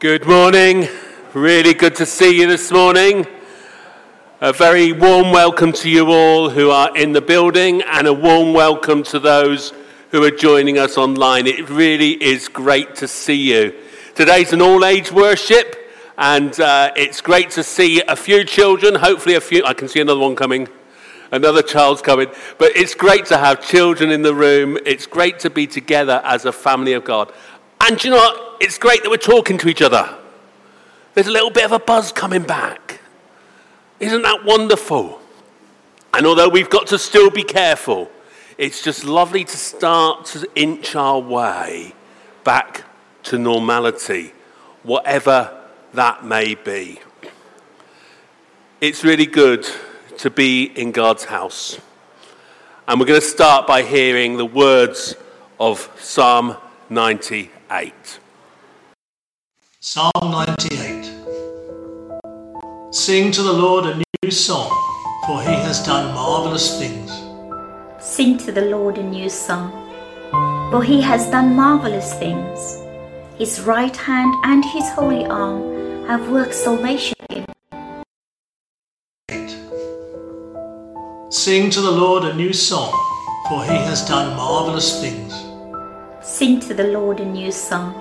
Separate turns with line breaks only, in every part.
Good morning. Really good to see you this morning. A very warm welcome to you all who are in the building and a warm welcome to those who are joining us online. It really is great to see you. Today's an all age worship and uh, it's great to see a few children, hopefully, a few. I can see another one coming. Another child's coming. But it's great to have children in the room. It's great to be together as a family of God. And you know what? It's great that we're talking to each other. There's a little bit of a buzz coming back. Isn't that wonderful? And although we've got to still be careful, it's just lovely to start to inch our way back to normality, whatever that may be. It's really good to be in God's house. And we're going to start by hearing the words of Psalm 98.
Psalm 98 Sing to the Lord a new song, for he has done marvelous things.
Sing to the Lord a new song, for he has done marvelous things. His right hand and his holy arm have worked salvation in.
Sing to the Lord a new song, for he has done marvelous things.
Sing to the Lord a new song,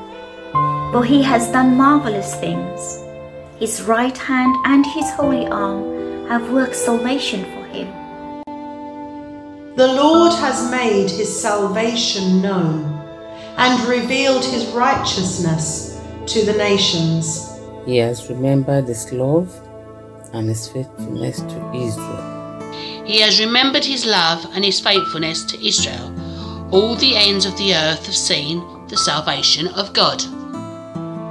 for he has done marvelous things. His right hand and his holy arm have worked salvation for him.
The Lord has made his salvation known and revealed his righteousness to the nations.
He has remembered his love and his faithfulness to Israel.
He has remembered his love and his faithfulness to Israel. All the ends of the earth have seen the salvation of God.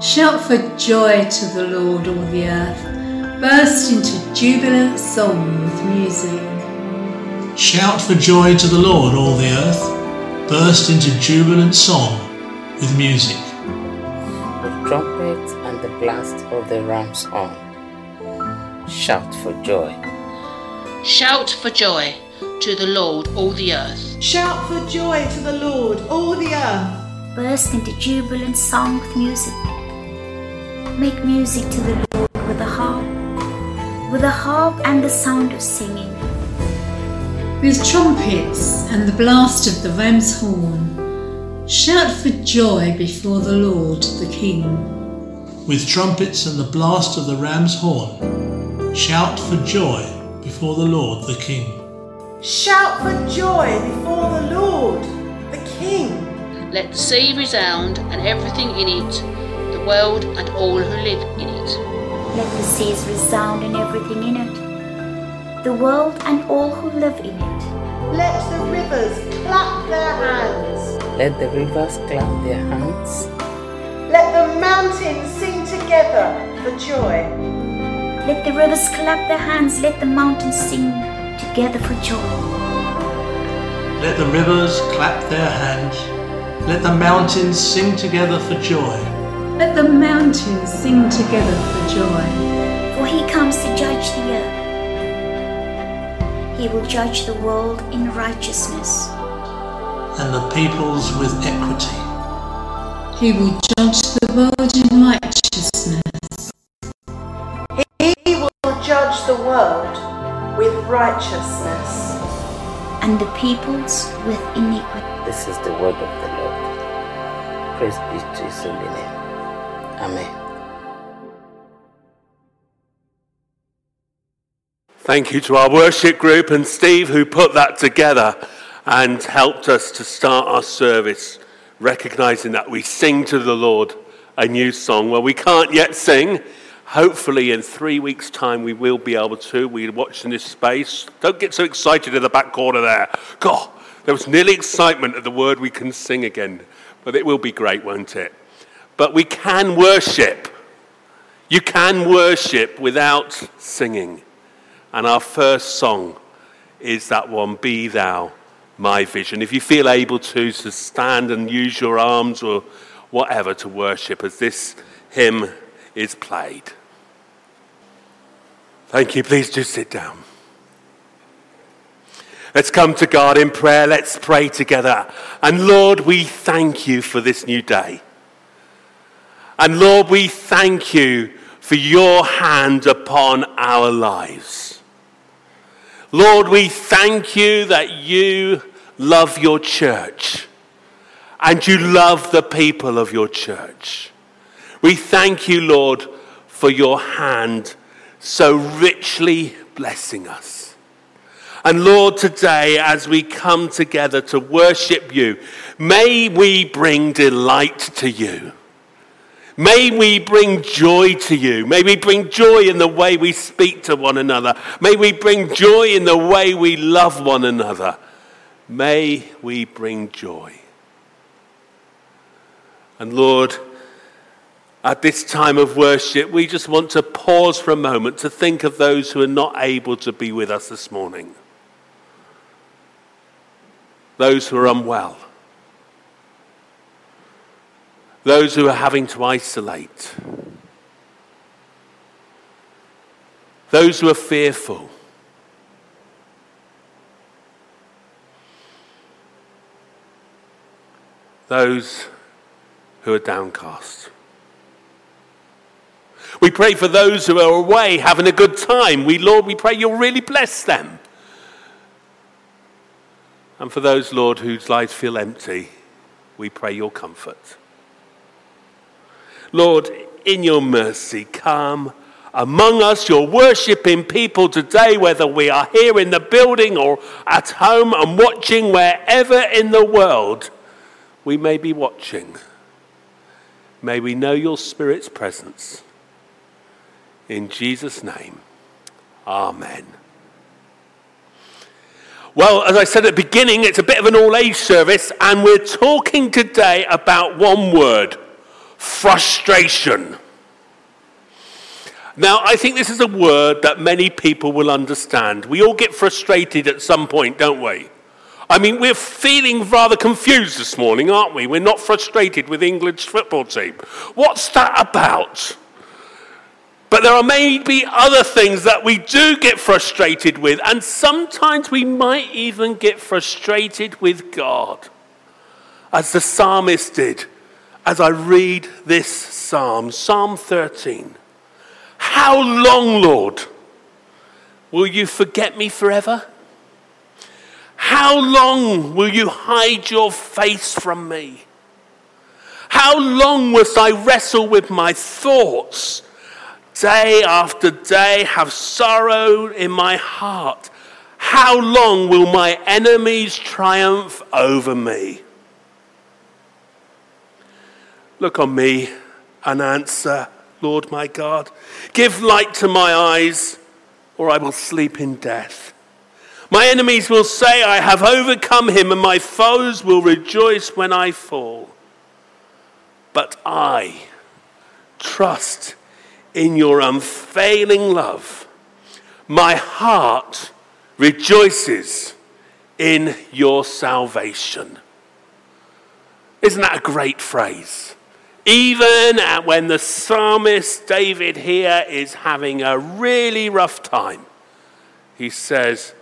Shout for joy to the Lord, all the earth. Burst into jubilant song with music.
Shout for joy to the Lord, all the earth. Burst into jubilant song with music.
With trumpet and the blast of the ram's horn. Shout for joy.
Shout for joy to the Lord, all the earth.
Shout for joy to the Lord, all the earth.
Burst into jubilant song with music. Make music to the Lord with a harp, with a harp and the sound of singing.
With trumpets and the blast of the ram's horn. Shout for joy before the Lord, the King.
With trumpets and the blast of the ram's horn. Shout for joy before the Lord, the King.
Shout for joy before the Lord, the King.
Let the sea resound and everything in it, the world and all who live in it.
Let the seas resound and everything in it, the world and all who live in it.
Let the rivers clap their hands.
Let the rivers clap their hands.
Let the mountains sing together for joy.
Let the rivers clap their hands, let the mountains sing together for joy.
Let the rivers clap their hands. Let the mountains sing together for joy.
Let the mountains sing together for joy.
For he comes to judge the earth. He will judge the world in righteousness.
And the peoples with equity.
He will judge the world in righteousness.
He will judge the world with righteousness.
And the peoples with iniquity.
This is the word of the Lord. Praise be to his holy name. Amen.
Thank you to our worship group and Steve who put that together and helped us to start our service, recognizing that we sing to the Lord a new song. Well, we can't yet sing. Hopefully, in three weeks' time, we will be able to. We're watching this space. Don't get so excited in the back corner there. God, there was nearly excitement at the word we can sing again. But it will be great, won't it? But we can worship. You can worship without singing. And our first song is that one, Be Thou My Vision. If you feel able to, to stand and use your arms or whatever to worship as this hymn is played. Thank you. Please do sit down. Let's come to God in prayer. Let's pray together. And Lord, we thank you for this new day. And Lord, we thank you for your hand upon our lives. Lord, we thank you that you love your church and you love the people of your church. We thank you, Lord, for your hand so richly blessing us. And Lord, today, as we come together to worship you, may we bring delight to you. May we bring joy to you. May we bring joy in the way we speak to one another. May we bring joy in the way we love one another. May we bring joy. And Lord, at this time of worship, we just want to pause for a moment to think of those who are not able to be with us this morning. Those who are unwell. Those who are having to isolate. Those who are fearful. Those who are downcast. We pray for those who are away having a good time. We, Lord, we pray you'll really bless them. And for those, Lord, whose lives feel empty, we pray your comfort. Lord, in your mercy, come among us, your worshipping people today, whether we are here in the building or at home and watching wherever in the world we may be watching. May we know your Spirit's presence. In Jesus' name, Amen. Well, as I said at the beginning, it's a bit of an all age service, and we're talking today about one word frustration. Now, I think this is a word that many people will understand. We all get frustrated at some point, don't we? I mean, we're feeling rather confused this morning, aren't we? We're not frustrated with England's football team. What's that about? But there are maybe other things that we do get frustrated with, and sometimes we might even get frustrated with God, as the psalmist did, as I read this psalm, Psalm 13. How long, Lord, will you forget me forever? How long will you hide your face from me? How long must I wrestle with my thoughts? Day after day, have sorrow in my heart. How long will my enemies triumph over me? Look on me and answer, Lord my God. Give light to my eyes, or I will sleep in death. My enemies will say, I have overcome him, and my foes will rejoice when I fall. But I trust in your unfailing love. My heart rejoices in your salvation. Isn't that a great phrase? Even when the psalmist David here is having a really rough time, he says,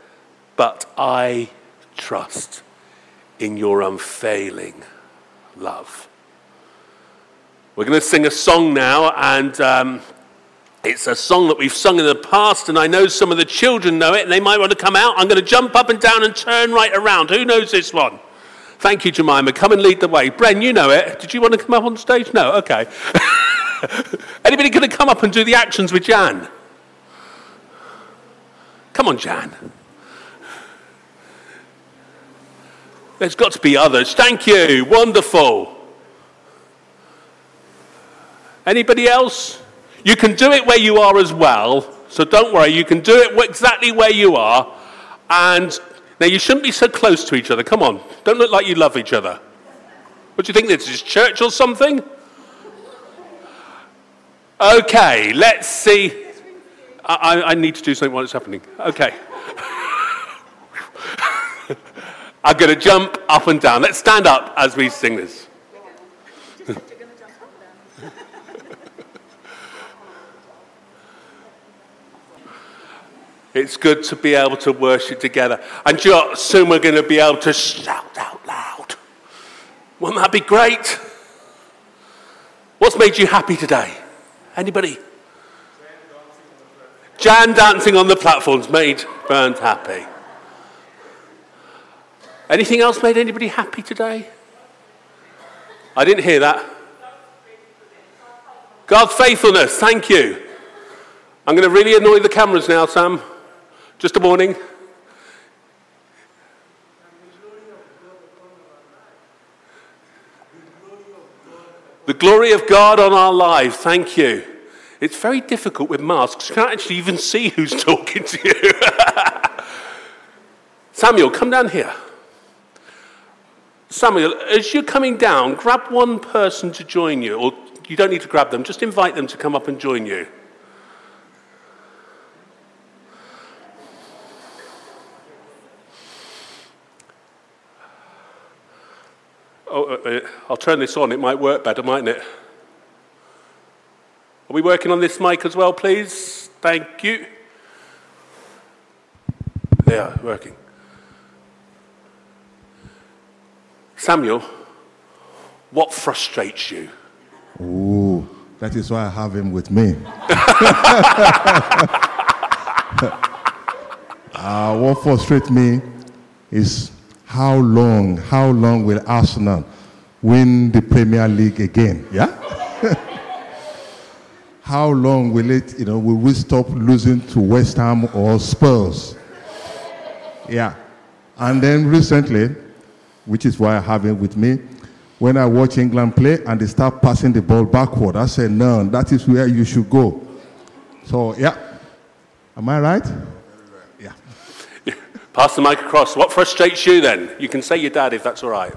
but I trust in your unfailing love. We're going to sing a song now, and um, it's a song that we've sung in the past, and I know some of the children know it, and they might want to come out. I'm going to jump up and down and turn right around. Who knows this one? Thank you, Jemima. Come and lead the way. Bren, you know it. Did you want to come up on stage? No? Okay. Anybody going to come up and do the actions with Jan? Come on, Jan. There's got to be others. Thank you. Wonderful. Anybody else? You can do it where you are as well. So don't worry. You can do it exactly where you are. And now you shouldn't be so close to each other. Come on. Don't look like you love each other. What do you think this is? Church or something? Okay, let's see. I, I need to do something while it's happening. Okay. I'm going to jump up and down. Let's stand up as we sing this. It's good to be able to worship together. And you know, soon we're going to be able to shout out loud. Wouldn't that be great? What's made you happy today? Anybody? Jan dancing on the platforms made Bernd happy. Anything else made anybody happy today? I didn't hear that. God's faithfulness, thank you. I'm going to really annoy the cameras now, Sam. Just a warning. The glory of God on our lives, thank you. It's very difficult with masks. You can't actually even see who's talking to you. Samuel, come down here. Samuel, as you're coming down, grab one person to join you, or you don't need to grab them, just invite them to come up and join you. Oh, uh, uh, I'll turn this on, it might work better, mightn't it? Are we working on this mic as well, please? Thank you. Yeah, working. Samuel, what frustrates you?
Ooh, that is why I have him with me. uh, what frustrates me is how long, how long will Arsenal win the Premier League again? Yeah? how long will it, you know, will we stop losing to West Ham or Spurs? Yeah. And then recently, which is why I have him with me, when I watch England play and they start passing the ball backward, I say, no, that is where you should go. So, yeah. Am I right? Yeah.
Pass the mic across. What frustrates you then? You can say your dad if that's all right.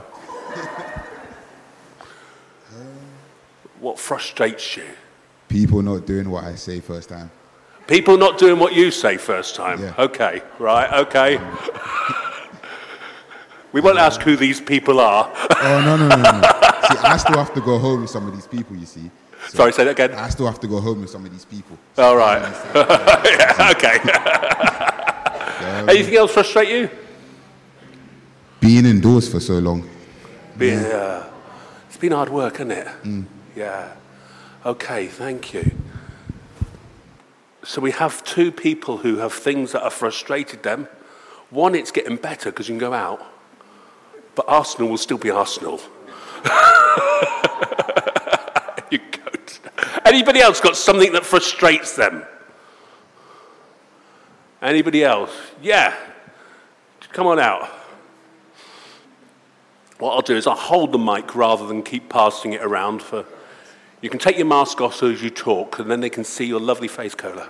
What frustrates you?
People not doing what I say first time.
People not doing what you say first time.
Yeah.
Okay, right, okay. we won't ask who these people are.
Oh, no, no, no, no. see, I still have to go home with some of these people, you see. So
Sorry, say that again.
I still have to go home with some of these people.
All right. yeah, okay. Anything else frustrate you?
Being indoors for so long.
Yeah. It's been hard work, hasn't it? Mm. Yeah. Okay, thank you. So we have two people who have things that have frustrated them. One, it's getting better because you can go out, but Arsenal will still be Arsenal. you go Anybody else got something that frustrates them? Anybody else? Yeah. Come on out. What I'll do is I'll hold the mic rather than keep passing it around for. You can take your mask off so as you talk, and then they can see your lovely face, Cola.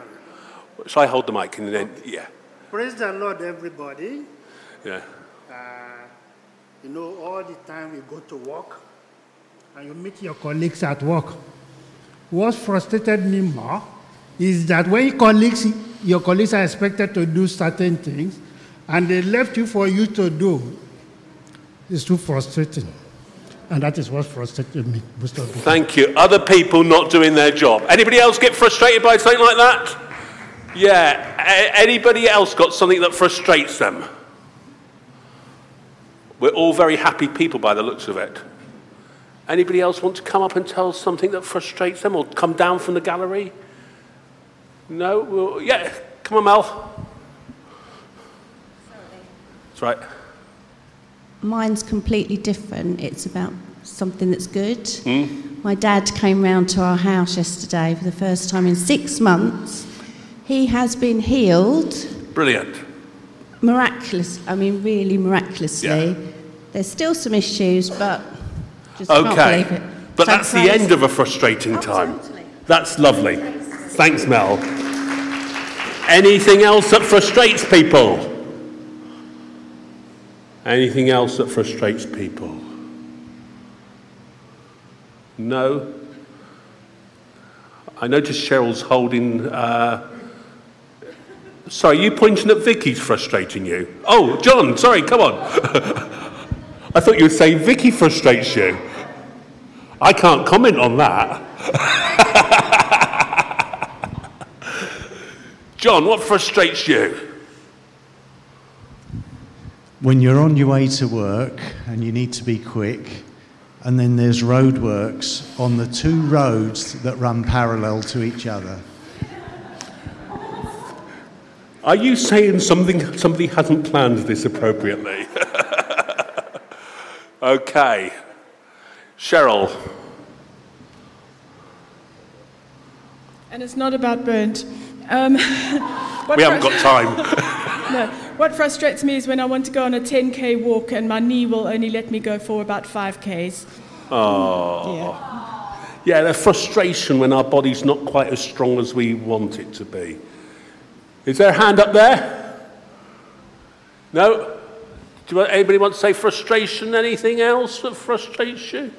Shall I hold the mic and then, yeah,
Praise the Lord, everybody.
yeah.
Uh, you know, all the time you go to work and you meet your colleagues at work. What frustrated me more is that when colleagues, your colleagues are expected to do certain things and they left you for you to do, it's too frustrating. And that is what frustrated me.
Thank you. Other people not doing their job. Anybody else get frustrated by something like that? Yeah. A- anybody else got something that frustrates them? We're all very happy people by the looks of it. Anybody else want to come up and tell us something that frustrates them or come down from the gallery? No? Well, yeah. Come on, Mel. That's right.
Mine's completely different. It's about something that's good.
Hmm?
My dad came round to our house yesterday for the first time in six months. He has been healed
Brilliant.
miraculous. I mean, really miraculously.
Yeah.
There's still some issues, but just can't
Okay.
believe it.
But
So
that's the end of a frustrating time.
totally.
That's lovely. Thanks, Mel. Anything else that frustrates people? Anything else that frustrates people? No? I noticed Cheryl's holding. Uh... Sorry, you pointing at Vicky's frustrating you? Oh, John, sorry, come on. I thought you would say Vicky frustrates you. I can't comment on that. John, what frustrates you?
When you're on your way to work and you need to be quick, and then there's roadworks on the two roads that run parallel to each other.
Are you saying something somebody hasn't planned this appropriately? okay. Cheryl.
And it's not about burnt. Um,
we haven't got time.
no. What frustrates me is when I want to go on a 10k walk and my knee will only let me go for about 5k's.
Oh.
Yeah.
Yeah, the frustration when our body's not quite as strong as we want it to be. Is there a hand up there? No? Do you, anybody want to say frustration? Anything else that frustrates you?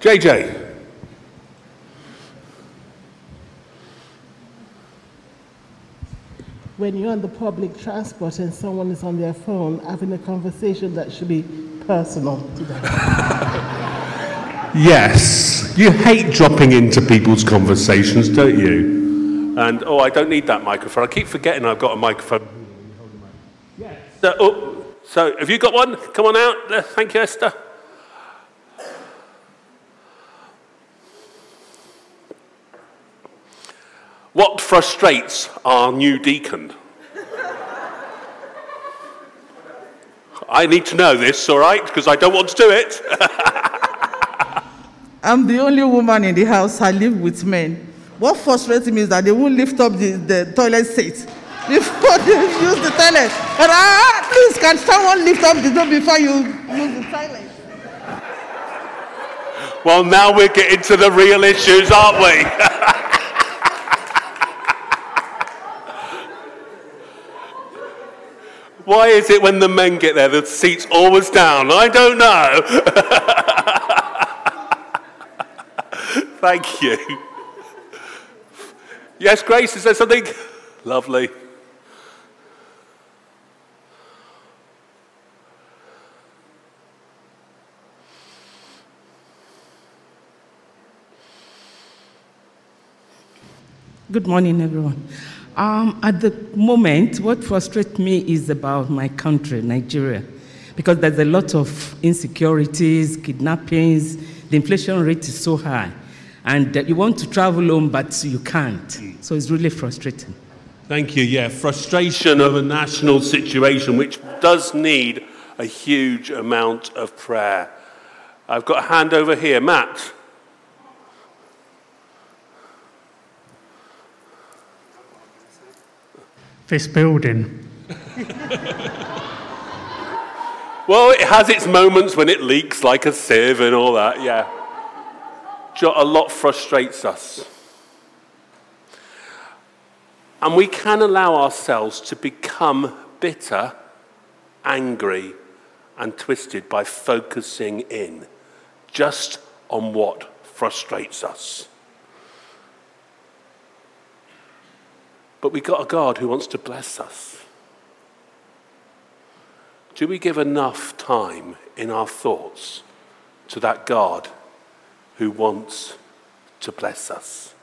JJ.
When you're on the public transport and someone is on their phone having a conversation that should be personal to them.
yes. You hate dropping into people's conversations, don't you? And, oh, I don't need that microphone. I keep forgetting I've got a microphone. Yes. So, oh, so have you got one? Come on out. Thank you, Esther. What frustrates our new deacon? I need to know this, all right, because I don't want to do it.
I'm the only woman in the house. I live with men. What frustrates me is that they won't lift up the, the toilet seat before they use the toilet. But ah, please, can someone lift up the door before you use the toilet?
Well, now we're getting to the real issues, aren't we? Why is it when the men get there, the seat's always down? I don't know. Thank you. Yes, Grace, is there something? Lovely.
Good morning, everyone. Um, at the moment, what frustrates me is about my country, Nigeria, because there's a lot of insecurities, kidnappings, the inflation rate is so high, and you want to travel home, but you can't. So it's really frustrating.
Thank you. Yeah, frustration of a national situation which does need a huge amount of prayer. I've got a hand over here. Matt.
This building.
well, it has its moments when it leaks like a sieve and all that, yeah. A lot frustrates us. And we can allow ourselves to become bitter, angry, and twisted by focusing in just on what frustrates us. But we've got a God who wants to bless us. Do we give enough time in our thoughts to that God who wants to bless us?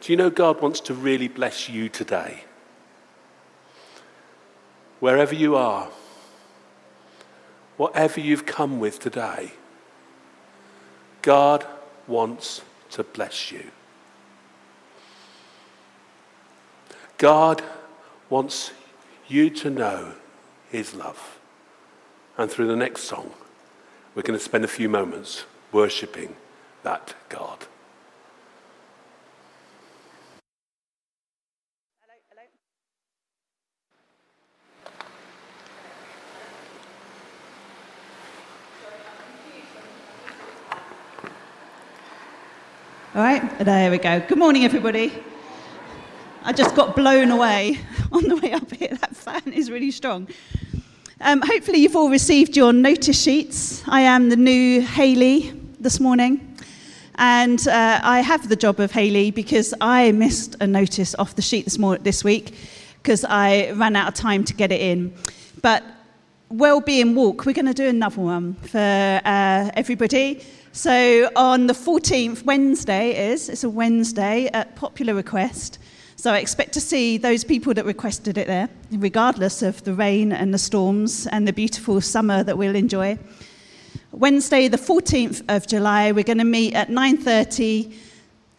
Do you know God wants to really bless you today? Wherever you are, whatever you've come with today, God wants to bless you. God wants you to know His love. And through the next song, we're going to spend a few moments worshipping that God.
All right, there we go. Good morning, everybody. I just got blown away on the way up here. That fan is really strong. Um, hopefully, you've all received your notice sheets. I am the new Haley this morning. And uh, I have the job of Haley because I missed a notice off the sheet this, morning, this week because I ran out of time to get it in. But well-being Walk, we're going to do another one for uh, everybody. So on the 14th, Wednesday is, it's a Wednesday at popular request. So I expect to see those people that requested it there, regardless of the rain and the storms and the beautiful summer that we'll enjoy. Wednesday, the 14th of July, we're going to meet at 9:30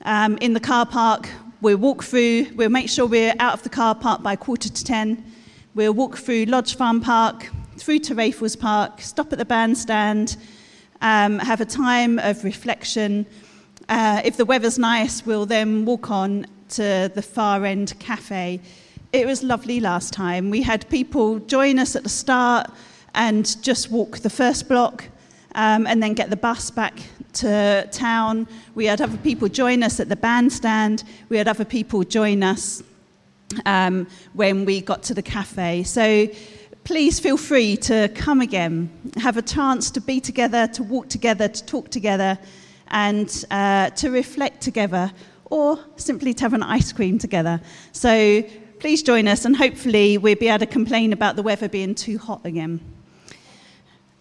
um, in the car park. We'll walk through. We'll make sure we're out of the car park by quarter to ten. We'll walk through Lodge Farm Park, through to Raffles Park, stop at the bandstand, um, have a time of reflection. Uh, if the weather's nice, we'll then walk on to the far end cafe. It was lovely last time. We had people join us at the start and just walk the first block um, and then get the bus back to town. We had other people join us at the bandstand. We had other people join us um, when we got to the cafe. So please feel free to come again, have a chance to be together, to walk together, to talk together, and uh, to reflect together, or simply to have an ice cream together. So please join us, and hopefully, we'll be able to complain about the weather being too hot again.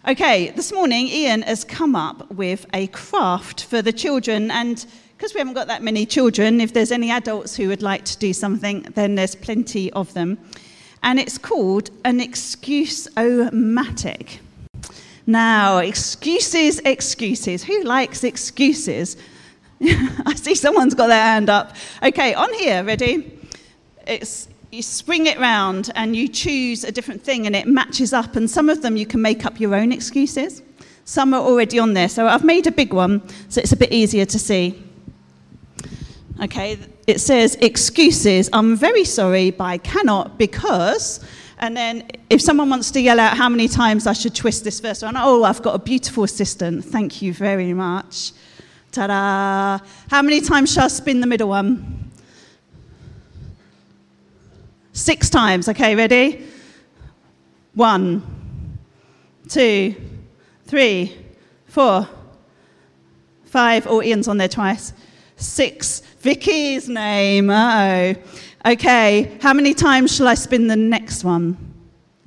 Okay, this morning Ian has come up with a craft for the children, and because we haven't got that many children, if there's any adults who would like to do something, then there's plenty of them. And it's called an excuse-o-matic. Now, excuses, excuses. Who likes excuses? I see someone's got their hand up. Okay, on here, ready? It's you spring it round and you choose a different thing and it matches up. And some of them you can make up your own excuses. Some are already on there. So I've made a big one so it's a bit easier to see. Okay, it says excuses. I'm very sorry, but I cannot because. And then if someone wants to yell out how many times I should twist this first one, oh, I've got a beautiful assistant. Thank you very much. Ta da! How many times shall I spin the middle one? Six times. Okay, ready? One, two, three, four, five. Oh, Ian's on there twice. Six. Vicky's name. Oh. Okay, how many times shall I spin the next one?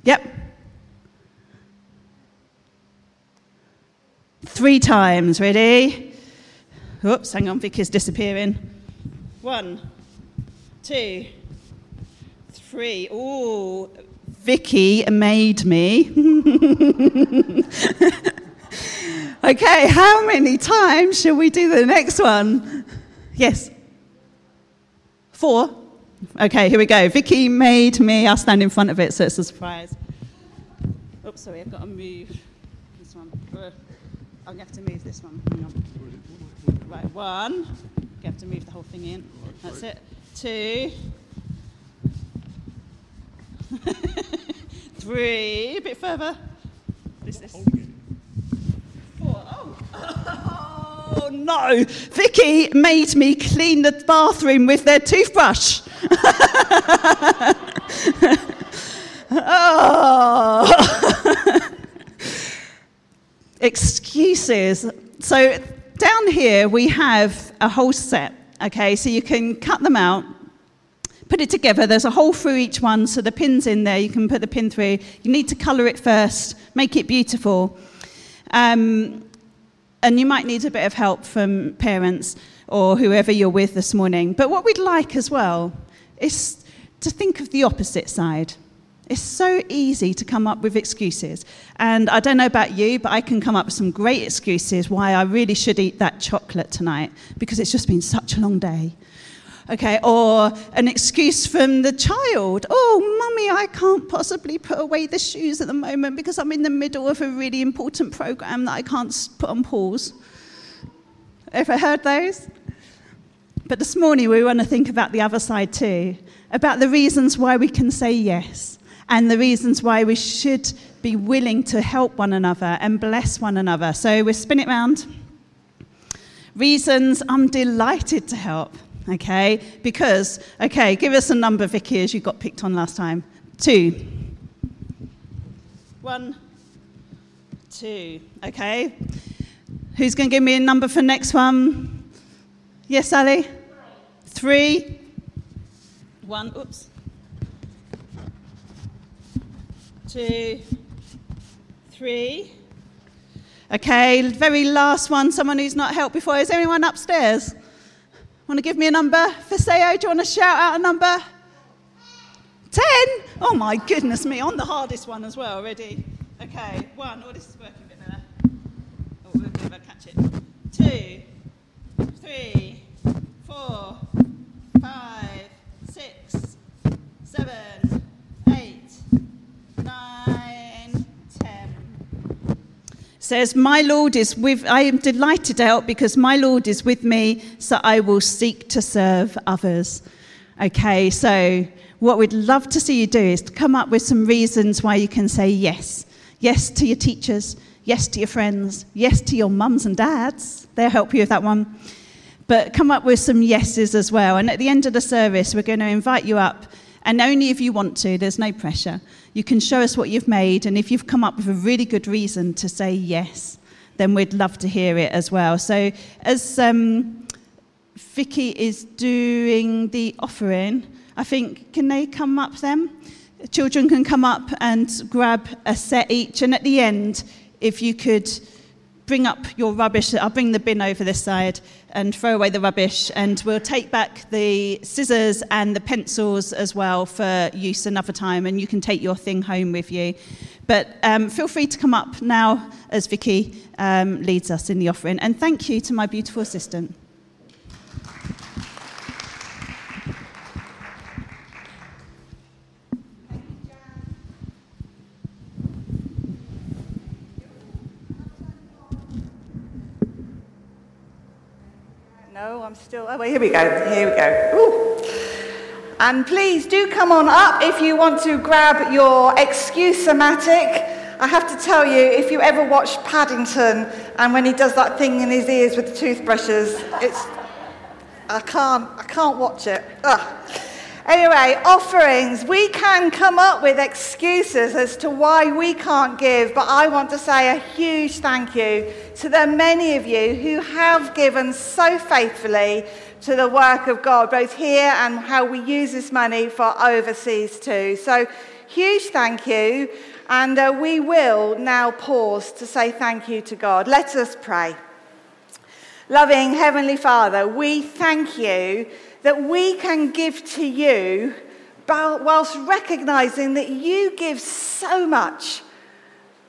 Yep. Three times. Ready? Oops, hang on, Vicky's disappearing. One, two, three. Oh, Vicky made me. okay, how many times shall we do the next one? Yes. Four. Okay, here we go. Vicky made me. I'll stand in front of it so it's a surprise. Oops, sorry, I've got to move this one. I'm going to have to move this one. Right, one. You have to move the whole thing in. That's it. Two. Three. A bit further. This. Four. Oh. Oh no, Vicky made me clean the bathroom with their toothbrush. oh. Excuses. So down here we have a whole set, okay? So you can cut them out, put it together. There's a hole through each one, so the pin's in there. You can put the pin through. You need to colour it first, make it beautiful. Um, and you might need a bit of help from parents or whoever you're with this morning. But what we'd like as well is to think of the opposite side. It's so easy to come up with excuses. And I don't know about you, but I can come up with some great excuses why I really should eat that chocolate tonight because it's just been such a long day. Okay, or an excuse from the child. Oh, mummy, I can't possibly put away the shoes at the moment because I'm in the middle of a really important program that I can't put on pause. Ever heard those? But this morning we want to think about the other side too, about the reasons why we can say yes and the reasons why we should be willing to help one another and bless one another. So we spin it round. Reasons I'm delighted to help. Okay? Because, okay, give us a number, Vicky, as you got picked on last time. Two. One, two. Okay? Who's going to give me a number for next one? Yes, Sally? Three. One. Oops. Two. Three. Okay, very last one. Someone who's not helped before. Is anyone upstairs? Want to give me a number for Seo? Do you want to shout out a number? 10? Oh my goodness me, on the hardest one as well already. Okay, one. Oh, this is working a bit better. Oh, we'll never catch it. Two, three, four, five, six, seven, Says, My Lord is with, I am delighted out because my Lord is with me, so I will seek to serve others. Okay, so what we'd love to see you do is to come up with some reasons why you can say yes. Yes to your teachers, yes to your friends, yes to your mums and dads. They'll help you with that one. But come up with some yeses as well. And at the end of the service, we're going to invite you up. And only if you want to, there's no pressure. You can show us what you've made. And if you've come up with a really good reason to say yes, then we'd love to hear it as well. So as um, Vicky is doing the offering, I think, can they come up then? Children can come up and grab a set each. And at the end, if you could bring up your rubbish, I'll bring the bin over this side and throw away the rubbish. And we'll take back the scissors and the pencils as well for use another time. And you can take your thing home with you. But um, feel free to come up now as Vicky um, leads us in the offering. And thank you to my beautiful assistant.
No, I'm still. Oh, wait, here we go. Here we go. Ooh. And please do come on up if you want to grab your excuse-o-matic. I have to tell you, if you ever watch Paddington and when he does that thing in his ears with the toothbrushes, it's. I can't. I can't watch it. Ugh. Anyway, offerings. We can come up with excuses as to why we can't give, but I want to say a huge thank you to the many of you who have given so faithfully to the work of God, both here and how we use this money for overseas too. So, huge thank you. And uh, we will now pause to say thank you to God. Let us pray. Loving Heavenly Father, we thank you that we can give to you whilst recognizing that you give so much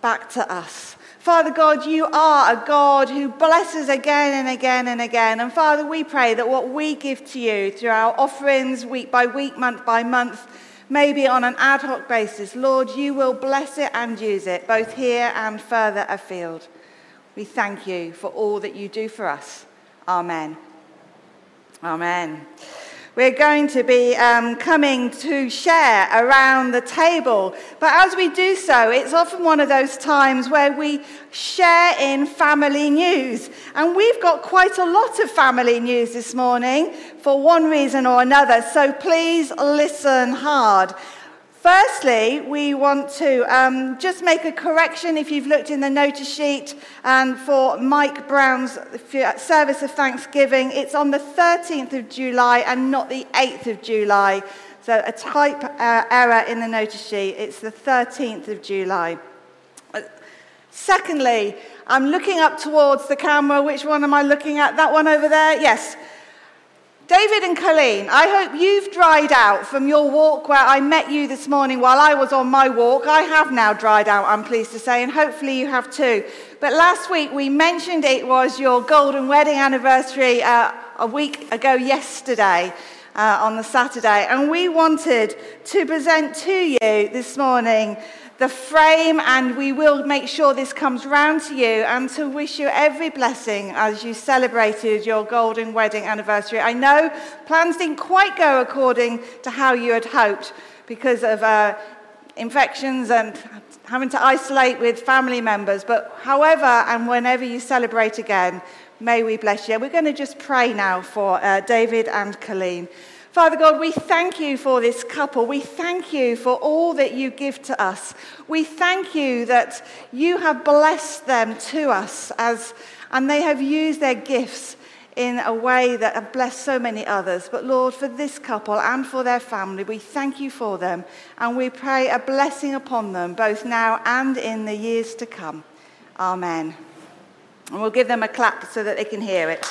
back to us. Father God, you are a God who blesses again and again and again. And Father, we pray that what we give to you through our offerings week by week, month by month, maybe on an ad hoc basis, Lord, you will bless it and use it, both here and further afield. We thank you for all that you do for us. Amen. Amen. We're going to be um, coming to share around the table. But as we do so, it's often one of those times where we share in family news. And we've got quite a lot of family news this morning for one reason or another. So please listen hard. Firstly, we want to um, just make a correction if you've looked in the notice sheet and for Mike Brown's service of Thanksgiving, it's on the 13th of July and not the 8th of July. So a type uh, error in the notice sheet. It's the 13th of July. Secondly, I'm looking up towards the camera. Which one am I looking at? That one over there? Yes. David and Colleen, I hope you've dried out from your walk where I met you this morning while I was on my walk. I have now dried out, I'm pleased to say, and hopefully you have too. But last week we mentioned it was your golden wedding anniversary uh, a week ago yesterday. Uh, on the Saturday, and we wanted to present to you this morning the frame, and we will make sure this comes round to you and to wish you every blessing as you celebrated your golden wedding anniversary. I know plans didn't quite go according to how you had hoped because of uh, infections and having to isolate with family members, but however and whenever you celebrate again, may we bless you. We're going to just pray now for uh, David and Colleen. Father God, we thank you for this couple. We thank you for all that you give to us. We thank you that you have blessed them to us as, and they have used their gifts in a way that have blessed so many others. But Lord, for this couple and for their family, we thank you for them and we pray a blessing upon them both now and in the years to come. Amen. And we'll give them a clap so that they can hear it.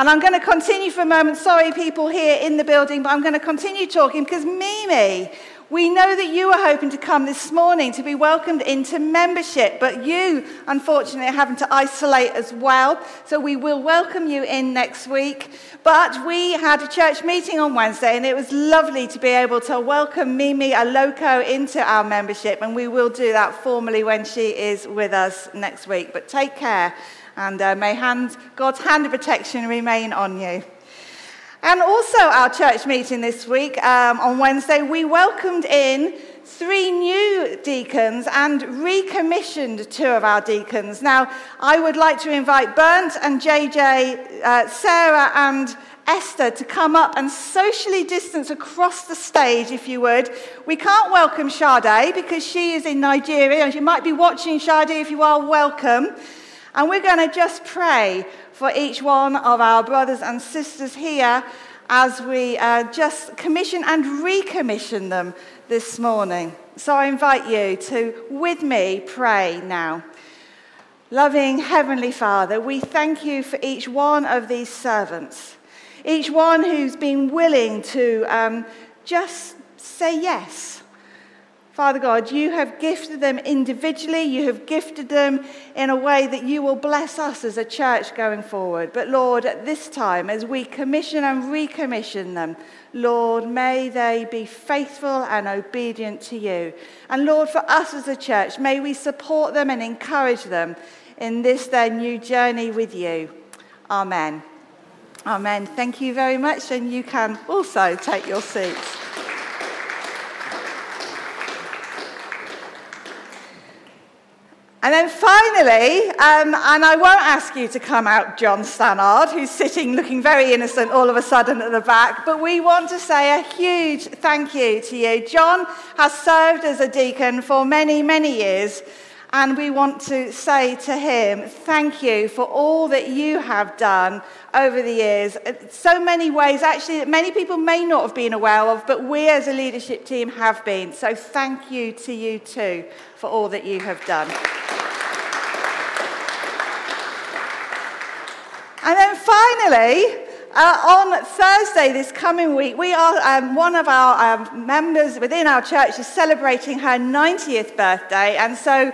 And I'm going to continue for a moment. Sorry, people here in the building, but I'm going to continue talking because Mimi, we know that you were hoping to come this morning to be welcomed into membership, but you, unfortunately, are having to isolate as well. So we will welcome you in next week. But we had a church meeting on Wednesday, and it was lovely to be able to welcome Mimi Aloko into our membership, and we will do that formally when she is with us next week. But take care, and uh, may hand, God's hand of protection remain on you. And also, our church meeting this week um, on Wednesday, we welcomed in three new deacons and recommissioned two of our deacons. Now, I would like to invite Bernd and JJ, uh, Sarah and Esther to come up and socially distance across the stage, if you would. We can't welcome Sade because she is in Nigeria, you might be watching Sade if you are welcome. And we're going to just pray for each one of our brothers and sisters here as we uh, just commission and recommission them this morning. So I invite you to, with me, pray now. Loving Heavenly Father, we thank you for each one of these servants, each one who's been willing to um, just say yes Father God, you have gifted them individually. You have gifted them in a way that you will bless us as a church going forward. But Lord, at this time, as we commission and recommission them, Lord, may they be faithful and obedient to you. And Lord, for us as a church, may we support them and encourage them in this, their new journey with you. Amen. Amen. Thank you very much. And you can also take your seats. And then finally, um, and I won't ask you to come out, John Stannard, who's sitting looking very innocent all of a sudden at the back, but we want to say a huge thank you to you. John has served as a deacon for many, many years, and we want to say to him, thank you for all that you have done over the years. So many ways, actually, that many people may not have been aware of, but we as a leadership team have been. So thank you to you too for all that you have done. And then finally, uh, on Thursday this coming week, we are um, one of our um, members within our church is celebrating her 90th birthday, and so.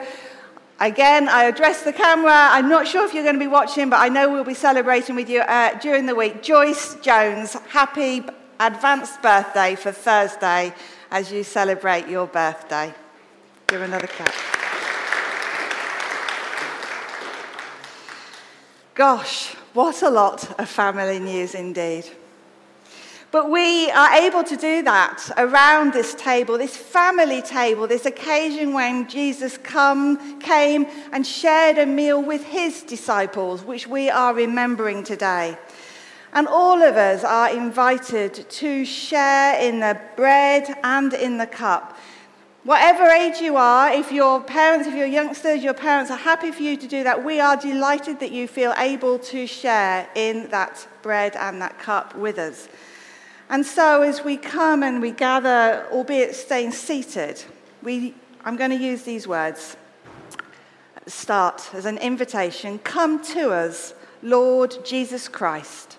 Again, I address the camera. I'm not sure if you're going to be watching, but I know we'll be celebrating with you uh, during the week. Joyce Jones, happy advanced birthday for Thursday as you celebrate your birthday. Give another clap. Gosh, what a lot of family news indeed. But we are able to do that around this table, this family table, this occasion when Jesus come, came and shared a meal with his disciples, which we are remembering today. And all of us are invited to share in the bread and in the cup Whatever age you are, if your parents, if you're youngsters, your parents are happy for you to do that, we are delighted that you feel able to share in that bread and that cup with us. And so as we come and we gather, albeit staying seated, we, I'm going to use these words at the start as an invitation. Come to us, Lord Jesus Christ.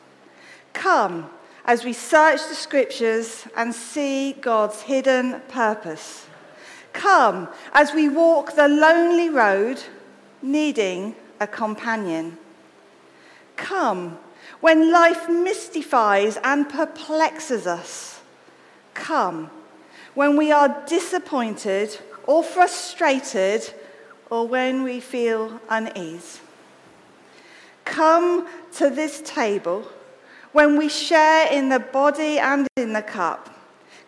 Come as we search the scriptures and see God's hidden purpose. Come as we walk the lonely road, needing a companion. Come when life mystifies and perplexes us. Come when we are disappointed or frustrated or when we feel unease. Come to this table when we share in the body and in the cup.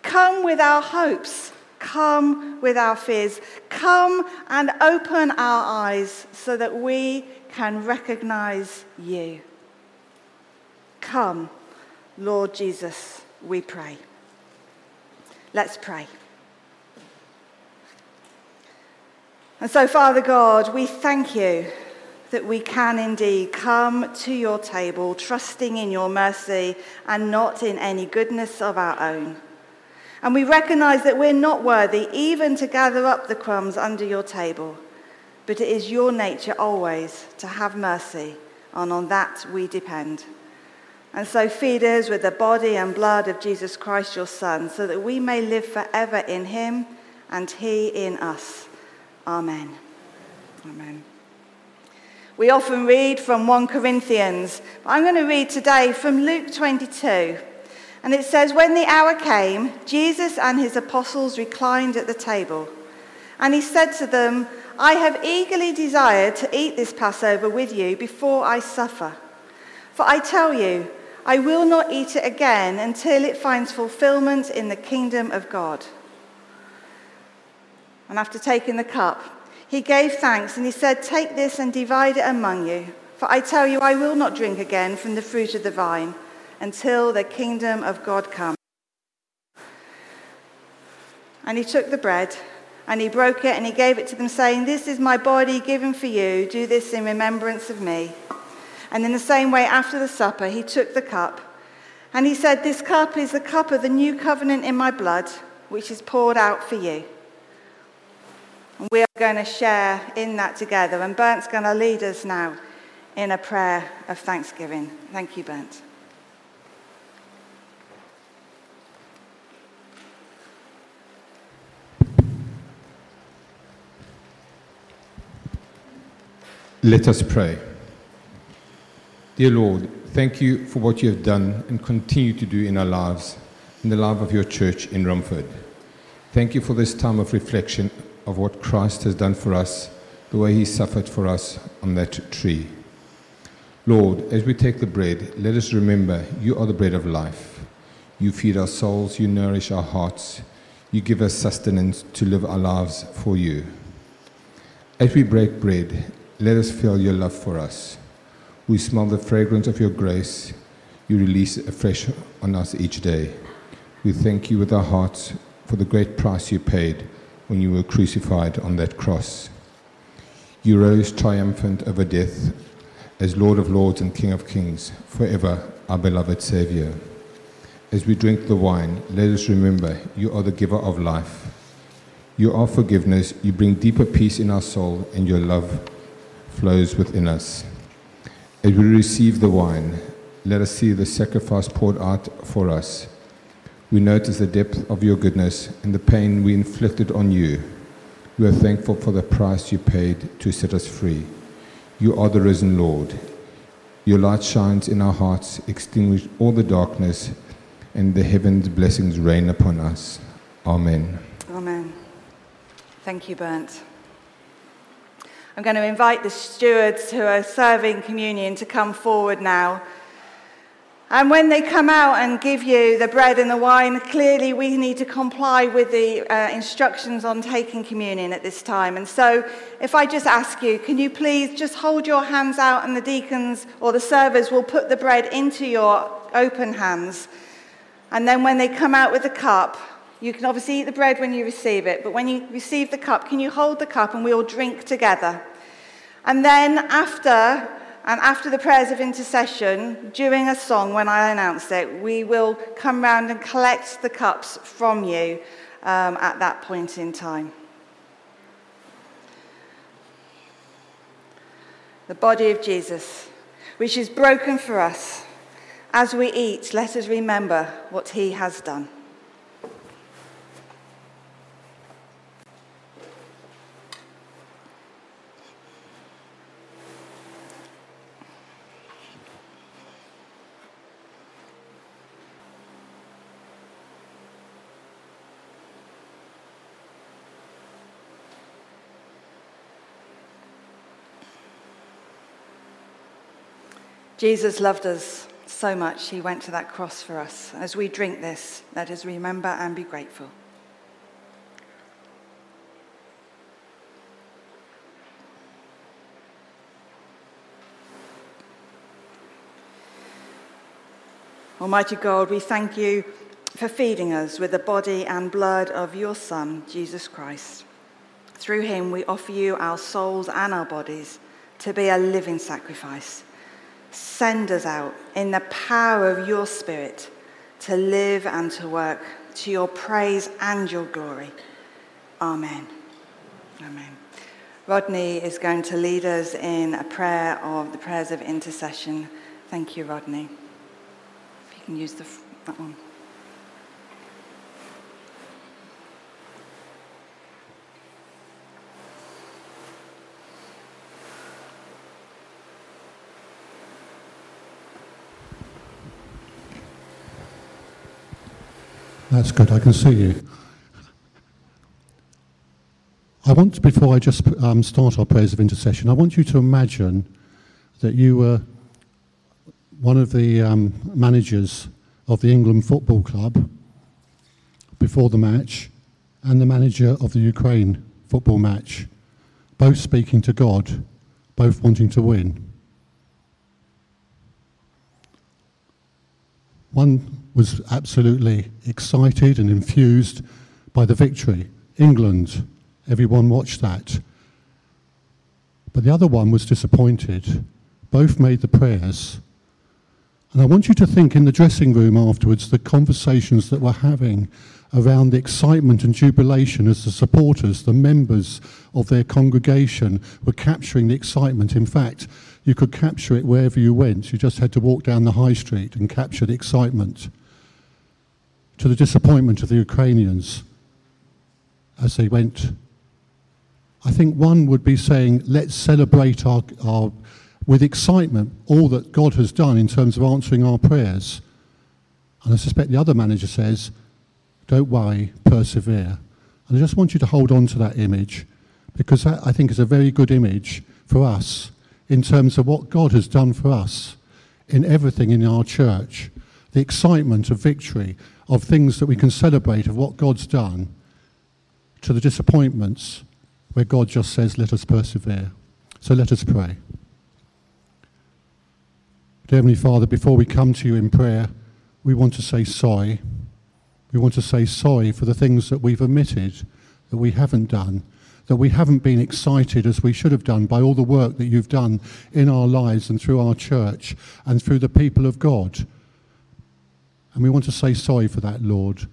Come with our hopes Come with our fears. Come and open our eyes so that we can recognize you. Come, Lord Jesus, we pray. Let's pray. And so, Father God, we thank you that we can indeed come to your table, trusting in your mercy and not in any goodness of our own. And we recognize that we're not worthy even to gather up the crumbs under your table, but it is your nature always to have mercy, and on that we depend. And so feed us with the body and blood of Jesus Christ, your Son, so that we may live forever in him and he in us. Amen. Amen. We often read from 1 Corinthians, but I'm going to read today from Luke 22. And it says, When the hour came, Jesus and his apostles reclined at the table. And he said to them, I have eagerly desired to eat this Passover with you before I suffer. For I tell you, I will not eat it again until it finds fulfillment in the kingdom of God. And after taking the cup, he gave thanks and he said, Take this and divide it among you. For I tell you, I will not drink again from the fruit of the vine until the kingdom of God comes. And he took the bread and he broke it and he gave it to them, saying, This is my body given for you. Do this in remembrance of me. And in the same way, after the supper, he took the cup and he said, This cup is the cup of the new covenant in my blood, which is poured out for you. And we are going to share in that together. And Bernt's going to lead us now in a prayer of thanksgiving. Thank you, Bernt.
Let us pray. Dear Lord, thank you for what you have done and continue to do in our lives, in the life of your church in Romford. Thank you for this time of reflection of what Christ has done for us, the way he suffered for us on that tree. Lord, as we take the bread, let us remember you are the bread of life. You feed our souls, you nourish our hearts, you give us sustenance to live our lives for you. As we break bread, let us feel your love for us. We smell the fragrance of your grace. You release afresh on us each day. We thank you with our hearts for the great price you paid when you were crucified on that cross. You rose triumphant over death as Lord of Lords and King of Kings, forever our beloved Saviour. As we drink the wine, let us remember you are the giver of life. You are forgiveness, you bring deeper peace in our soul, and your love flows within us. As we receive the wine, let us see the sacrifice poured out for us. We notice the depth of your goodness and the pain we inflicted on you. We are thankful for the price you paid to set us free. You are the risen Lord. Your light shines in our hearts, extinguish all the darkness, and the heaven's blessings rain upon us. Amen.
Amen. Thank you, Bernt. I'm going to invite the stewards who are serving communion to come forward now. And when they come out and give you the bread and the wine, clearly we need to comply with the uh, instructions on taking communion at this time. And so, if I just ask you, can you please just hold your hands out and the deacons or the servers will put the bread into your open hands. And then when they come out with the cup, you can obviously eat the bread when you receive it, but when you receive the cup, can you hold the cup and we all drink together? And then after, and after the prayers of intercession, during a song when I announce it, we will come round and collect the cups from you um, at that point in time. The body of Jesus, which is broken for us. As we eat, let us remember what he has done. Jesus loved us so much, he went to that cross for us. As we drink this, let us remember and be grateful. Almighty God, we thank you for feeding us with the body and blood of your Son, Jesus Christ. Through him, we offer you our souls and our bodies to be a living sacrifice. Send us out in the power of your Spirit to live and to work to your praise and your glory. Amen. Amen. Rodney is going to lead us in a prayer of the prayers of intercession. Thank you, Rodney. You can use the, that one.
That's good. I can see you. I want, before I just um, start our prayers of intercession, I want you to imagine that you were one of the um, managers of the England Football Club before the match and the manager of the Ukraine football match, both speaking to God, both wanting to win. One was absolutely excited and infused by the victory. England, everyone watched that. But the other one was disappointed. Both made the prayers. And I want you to think in the dressing room afterwards the conversations that we're having around the excitement and jubilation as the supporters, the members of their congregation were capturing the excitement. In fact, you could capture it wherever you went. You just had to walk down the high street and capture the excitement. To the disappointment of the Ukrainians as they went. I think one would be saying, let's celebrate our, our, with excitement all that God has done in terms of answering our prayers. And I suspect the other manager says, don't worry, persevere. And I just want you to hold on to that image because that, I think, is a very good image for us in terms of what God has done for us in everything in our church. The excitement of victory, of things that we can celebrate, of what God's done, to the disappointments where God just says, let us persevere. So let us pray. Dear Heavenly Father, before we come to you in prayer, we want to say sorry. We want to say sorry for the things that we've omitted, that we haven't done, that we haven't been excited as we should have done by all the work that you've done in our lives and through our church and through the people of God. And we want to say sorry for that, Lord.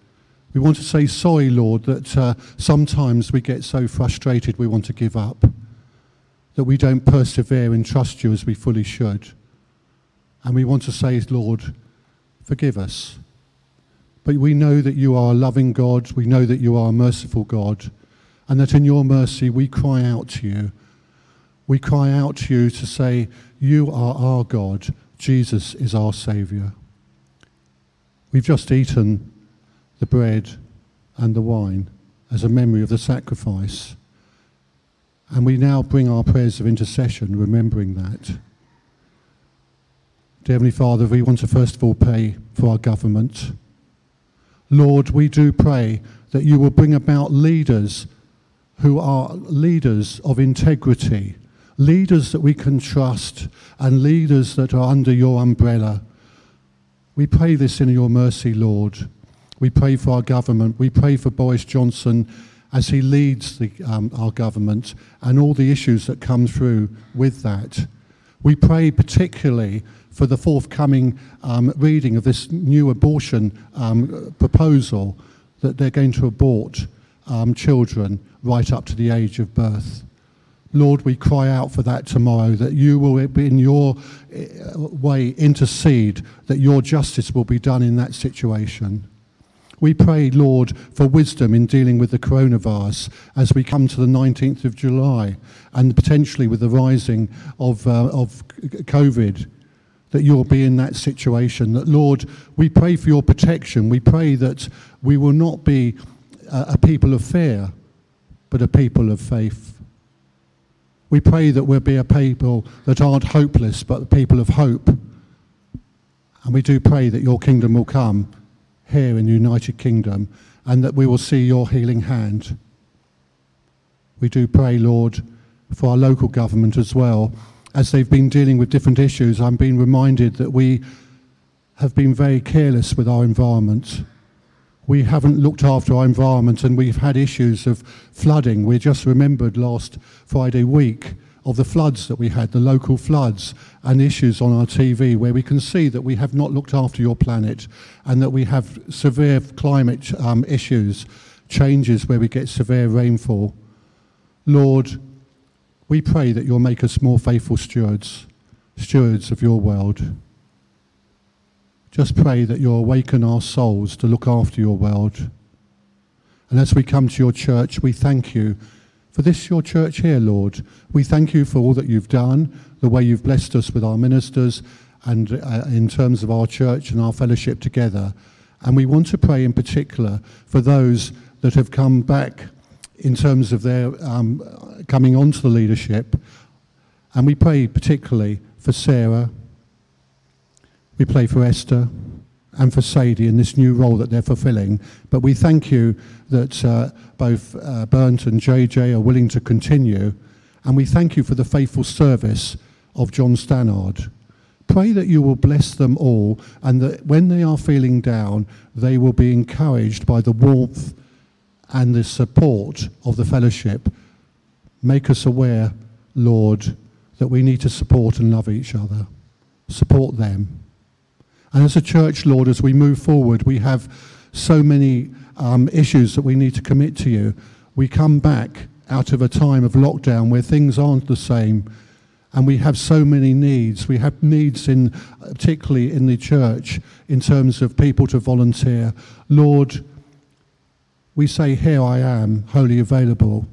We want to say sorry, Lord, that uh, sometimes we get so frustrated we want to give up, that we don't persevere and trust you as we fully should. And we want to say, Lord, forgive us. But we know that you are a loving God. We know that you are a merciful God. And that in your mercy we cry out to you. We cry out to you to say, You are our God. Jesus is our Saviour. We've just eaten the bread and the wine as a memory of the sacrifice. And we now bring our prayers of intercession, remembering that. Dear Heavenly Father, we want to first of all pray for our government. Lord, we do pray that you will bring about leaders who are leaders of integrity, leaders that we can trust, and leaders that are under your umbrella. We pray this in your mercy, Lord. We pray for our government. We pray for Boris Johnson as he leads the, um, our government and all the issues that come through with that. We pray particularly for the forthcoming um, reading of this new abortion um, proposal that they're going to abort um, children right up to the age of birth. Lord, we cry out for that tomorrow, that you will, be in your way, intercede, that your justice will be done in that situation. We pray, Lord, for wisdom in dealing with the coronavirus as we come to the 19th of July and potentially with the rising of, uh, of COVID that you'll be in that situation. That, Lord, we pray for your protection. We pray that we will not be a, a people of fear, but a people of faith. We pray that we'll be a people that aren't hopeless, but people of hope. And we do pray that your kingdom will come here in the United Kingdom and that we will see your healing hand. We do pray, Lord, for our local government as well as they've been dealing with different issues, I'm being reminded that we have been very careless with our environment. We haven't looked after our environment and we've had issues of flooding. We just remembered last Friday week of the floods that we had, the local floods, and issues on our TV where we can see that we have not looked after your planet and that we have severe climate um, issues, changes where we get severe rainfall. Lord, we pray that you'll make us more faithful stewards, stewards of your world. Just pray that you'll awaken our souls to look after your world. And as we come to your church, we thank you for this, your church here, Lord. We thank you for all that you've done, the way you've blessed us with our ministers, and uh, in terms of our church and our fellowship together. And we want to pray in particular for those that have come back in terms of their um, coming onto the leadership. And we pray particularly for Sarah. We pray for Esther and for Sadie in this new role that they're fulfilling. But we thank you that uh, both uh, and JJ are willing to continue. And we thank you for the faithful service of John Stannard. Pray that you will bless them all and that when they are feeling down, they will be encouraged by the warmth and the support of the fellowship. Make us aware, Lord, that we need to support and love each other. Support them. And as a church, Lord, as we move forward, we have so many um, issues that we need to commit to you. We come back out of a time of lockdown where things aren't the same and we have so many needs. We have needs in, particularly in the church, in terms of people to volunteer. Lord, we say, Here I am, wholly available.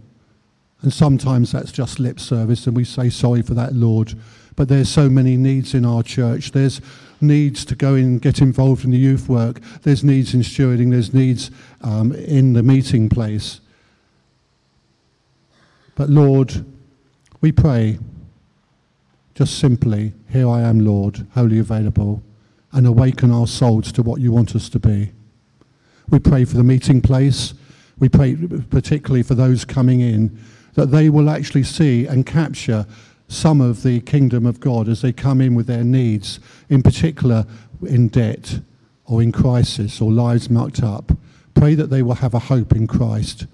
And sometimes that's just lip service, and we say sorry for that, Lord. But there's so many needs in our church. There's needs to go in and get involved in the youth work. There's needs in stewarding. There's needs um, in the meeting place. But Lord, we pray just simply, Here I am, Lord, wholly available, and awaken our souls to what you want us to be. We pray for the meeting place. We pray particularly for those coming in that they will actually see and capture some of the kingdom of God as they come in with their needs, in particular in debt or in crisis or lives mucked up. Pray that they will have a hope in Christ.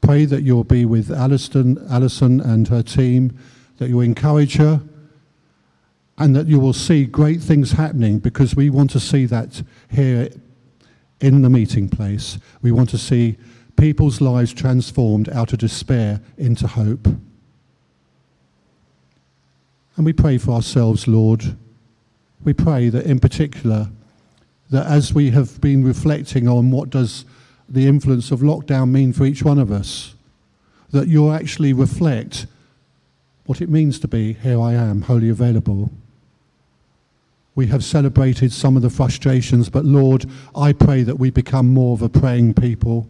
Pray that you'll be with Alison, Alison and her team, that you'll encourage her, and that you will see great things happening because we want to see that here in the meeting place. We want to see people's lives transformed out of despair into hope. And we pray for ourselves, Lord. We pray that in particular, that as we have been reflecting on what does the influence of lockdown mean for each one of us, that you'll actually reflect what it means to be here I am, wholly available. We have celebrated some of the frustrations, but Lord, I pray that we become more of a praying people,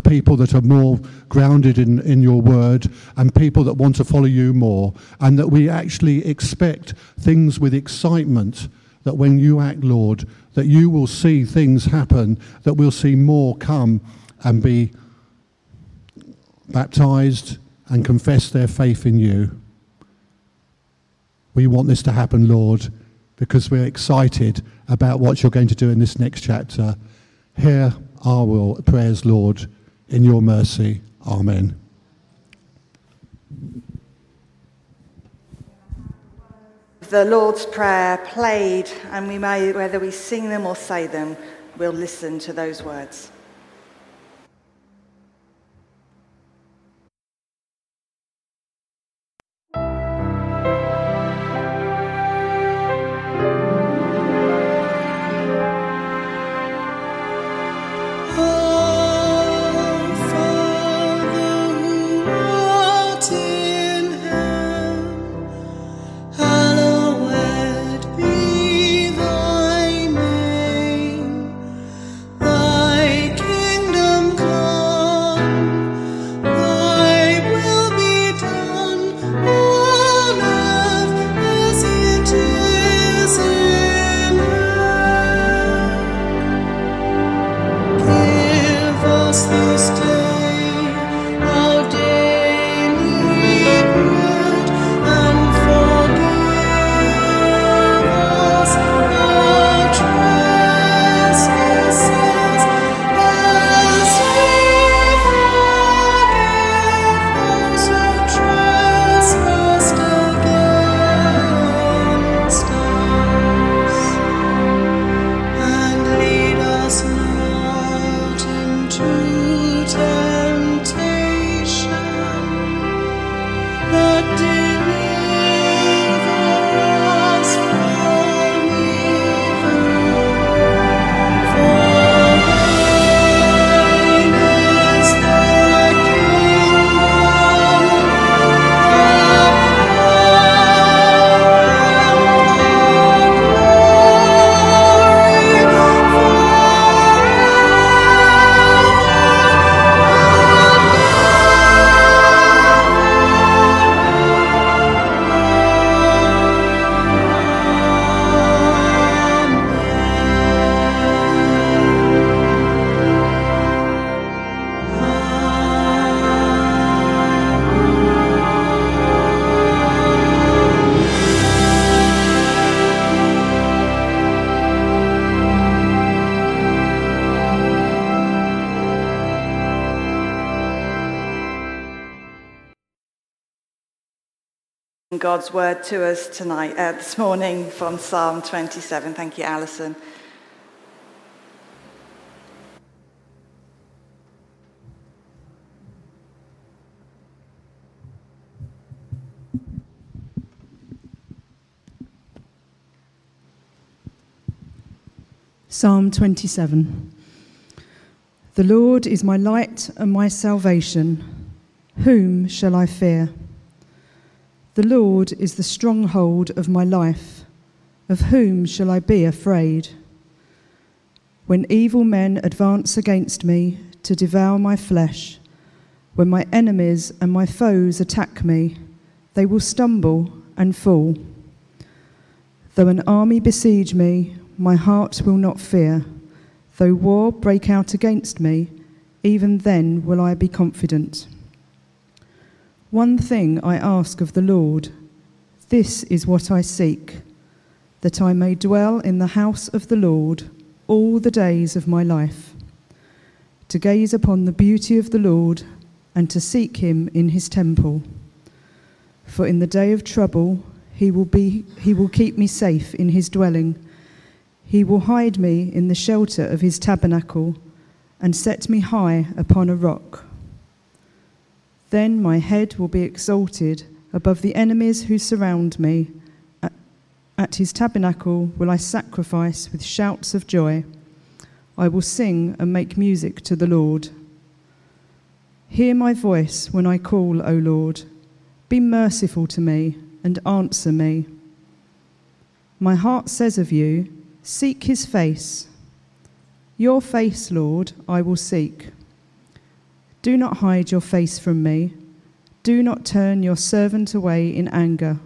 people that are more grounded in, in your word, and people that want to follow you more, and that we actually expect things with excitement. That when you act, Lord, that you will see things happen, that we'll see more come and be baptized and confess their faith in you. We want this to happen, Lord because we're excited about what you're going to do in this next chapter. Hear our will, prayers, Lord, in your mercy. Amen.
The Lord's Prayer played, and we may, whether we sing them or say them, we'll listen to those words. God's word to us tonight, uh, this morning from Psalm 27. Thank you, Alison.
Psalm 27 The Lord is my light and my salvation. Whom shall I fear? The Lord is the stronghold of my life. Of whom shall I be afraid? When evil men advance against me to devour my flesh, when my enemies and my foes attack me, they will stumble and fall. Though an army besiege me, my heart will not fear. Though war break out against me, even then will I be confident. One thing I ask of the Lord, this is what I seek, that I may dwell in the house of the Lord all the days of my life, to gaze upon the beauty of the Lord and to seek him in his temple. For in the day of trouble he will, be, he will keep me safe in his dwelling. He will hide me in the shelter of his tabernacle and set me high upon a rock. Then my head will be exalted above the enemies who surround me. At his tabernacle will I sacrifice with shouts of joy. I will sing and make music to the Lord. Hear my voice when I call, O Lord. Be merciful to me and answer me. My heart says of you, Seek his face. Your face, Lord, I will seek. Do not hide your face from me. Do not turn your servant away in anger.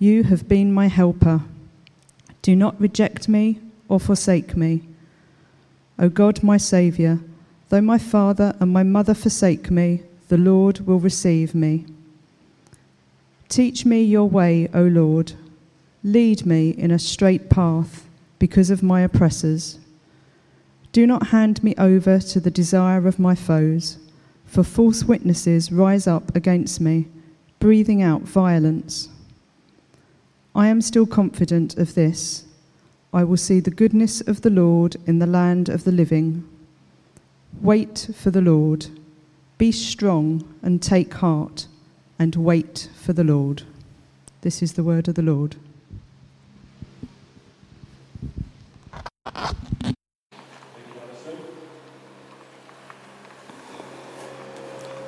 You have been my helper. Do not reject me or forsake me. O God, my Saviour, though my father and my mother forsake me, the Lord will receive me. Teach me your way, O Lord. Lead me in a straight path because of my oppressors. Do not hand me over to the desire of my foes, for false witnesses rise up against me, breathing out violence. I am still confident of this. I will see the goodness of the Lord in the land of the living. Wait for the Lord. Be strong and take heart, and wait for the Lord. This is the word of the Lord.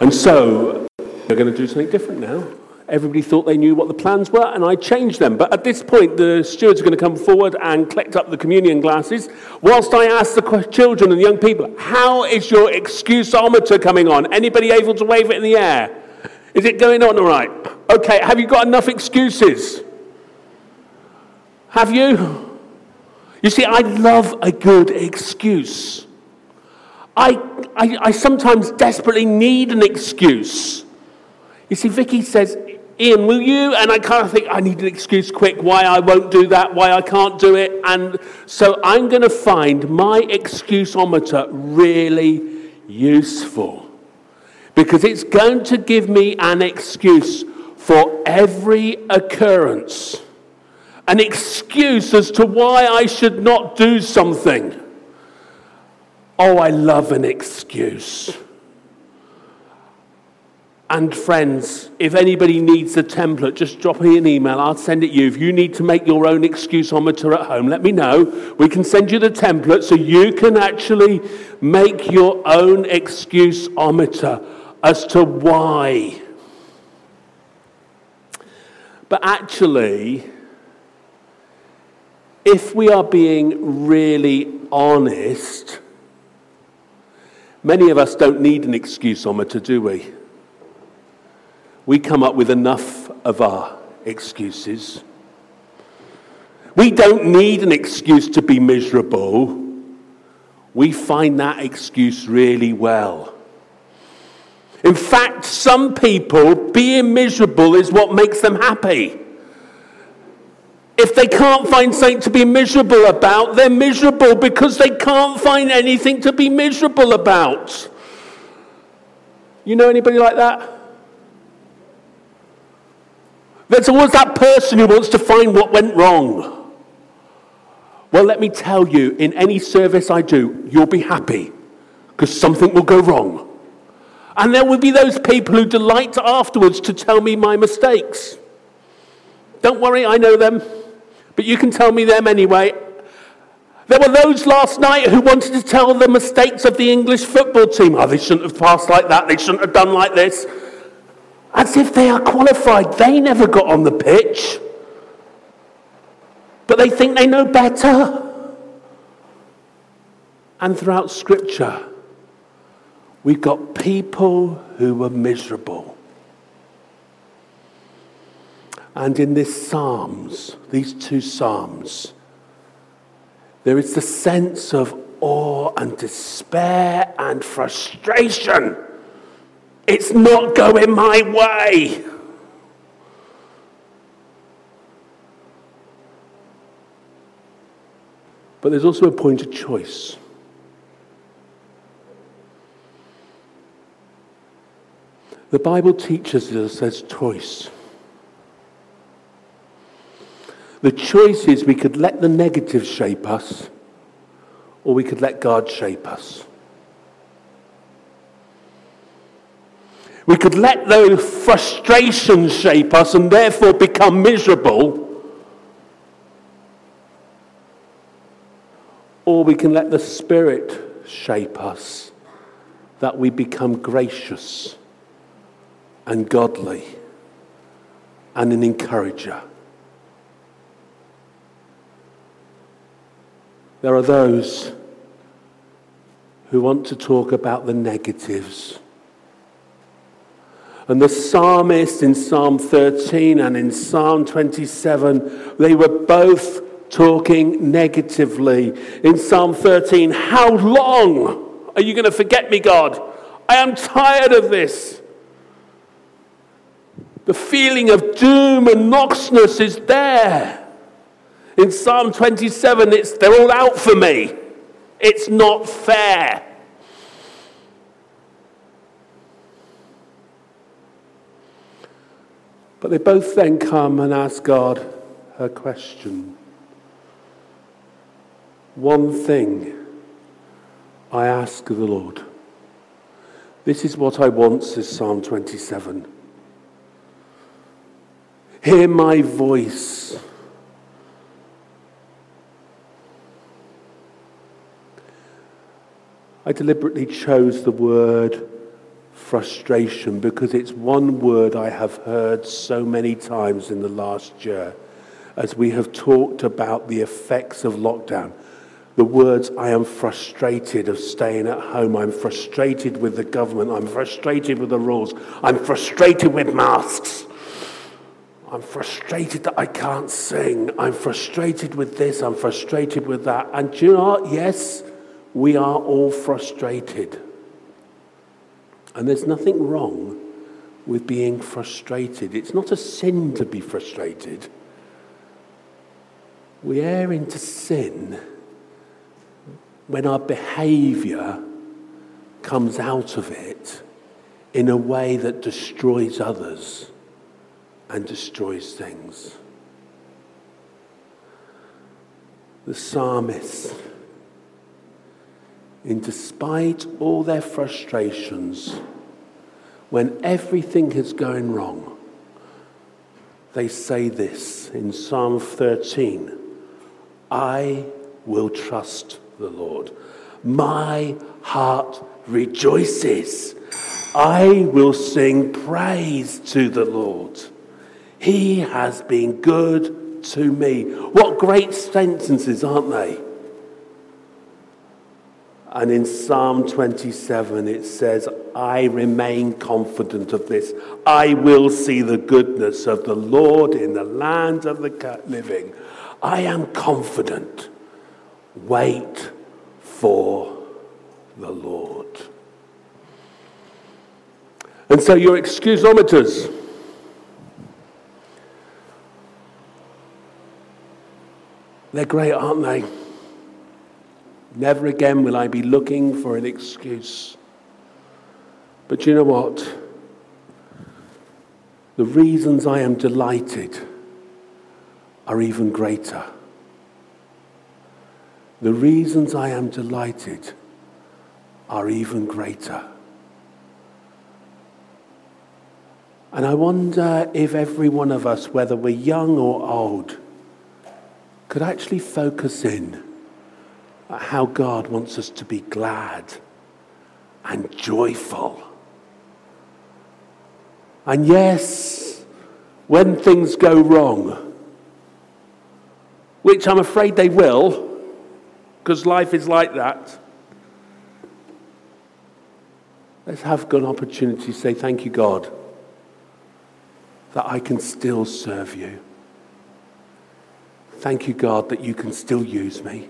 And so, we're going to do something different now. Everybody thought they knew what the plans were, and I changed them. But at this point, the stewards are going to come forward and collect up the communion glasses, whilst I ask the children and the young people, how is your excuseometer coming on? Anybody able to wave it in the air? Is it going on all right? Okay, have you got enough excuses? Have you? You see, I love a good excuse. I, I, I sometimes desperately need an excuse. You see, Vicky says, Ian, will you? And I kind of think, I need an excuse quick why I won't do that, why I can't do it. And so I'm going to find my excuseometer really useful because it's going to give me an excuse for every occurrence, an excuse as to why I should not do something. Oh, I love an excuse. And friends, if anybody needs a template, just drop me an email. I'll send it you. If you need to make your own excuseometer at home, let me know. We can send you the template so you can actually make your own excuseometer as to why. But actually, if we are being really honest, Many of us don't need an excuseometer, do we? We come up with enough of our excuses. We don't need an excuse to be miserable. We find that excuse really well. In fact, some people, being miserable is what makes them happy. If they can't find something to be miserable about, they're miserable because they can't find anything to be miserable about. You know anybody like that? There's always that person who wants to find what went wrong. Well, let me tell you, in any service I do, you'll be happy because something will go wrong. And there will be those people who delight afterwards to tell me my mistakes. Don't worry, I know them, but you can tell me them anyway. There were those last night who wanted to tell the mistakes of the English football team. Oh, they shouldn't have passed like that, they shouldn't have done like this. As if they are qualified. They never got on the pitch. But they think they know better. And throughout Scripture, we've got people who were miserable. And in this Psalms, these two Psalms, there is the sense of awe and despair and frustration. It's not going my way. But there's also a point of choice. The Bible teaches us there's choice. The choice is we could let the negative shape us, or we could let God shape us. We could let those frustrations shape us and therefore become miserable. Or we can let the Spirit shape us that we become gracious and godly and an encourager. There are those who want to talk about the negatives. And the psalmist in Psalm 13 and in Psalm 27, they were both talking negatively. In Psalm 13, how long are you going to forget me, God? I am tired of this. The feeling of doom and noxness is there. In Psalm 27, it's, they're all out for me. It's not fair. But they both then come and ask God a question. One thing I ask of the Lord. This is what I want, says Psalm 27. Hear my voice I deliberately chose the word frustration because it's one word I have heard so many times in the last year as we have talked about the effects of lockdown. The words, I am frustrated of staying at home. I'm frustrated with the government. I'm frustrated with the rules. I'm frustrated with masks. I'm frustrated that I can't sing. I'm frustrated with this. I'm frustrated with that. And you know what? Yes, we are all frustrated. And there's nothing wrong with being frustrated. It's not a sin to be frustrated. We err into sin when our behavior comes out of it in a way that destroys others and destroys things. The psalmist in despite all their frustrations, when everything is going wrong, they say this in Psalm 13 I will trust the Lord. My heart rejoices. I will sing praise to the Lord. He has been good to me. What great sentences, aren't they? And in Psalm 27, it says, I remain confident of this. I will see the goodness of the Lord in the land of the living. I am confident. Wait for the Lord. And so, your excusometers. They're great, aren't they? Never again will I be looking for an excuse. But you know what? The reasons I am delighted are even greater. The reasons I am delighted are even greater. And I wonder if every one of us, whether we're young or old, could actually focus in how God wants us to be glad and joyful. And yes, when things go wrong, which I'm afraid they will, because life is like that, let's have an opportunity to say, Thank you, God, that I can still serve you. Thank you, God, that you can still use me.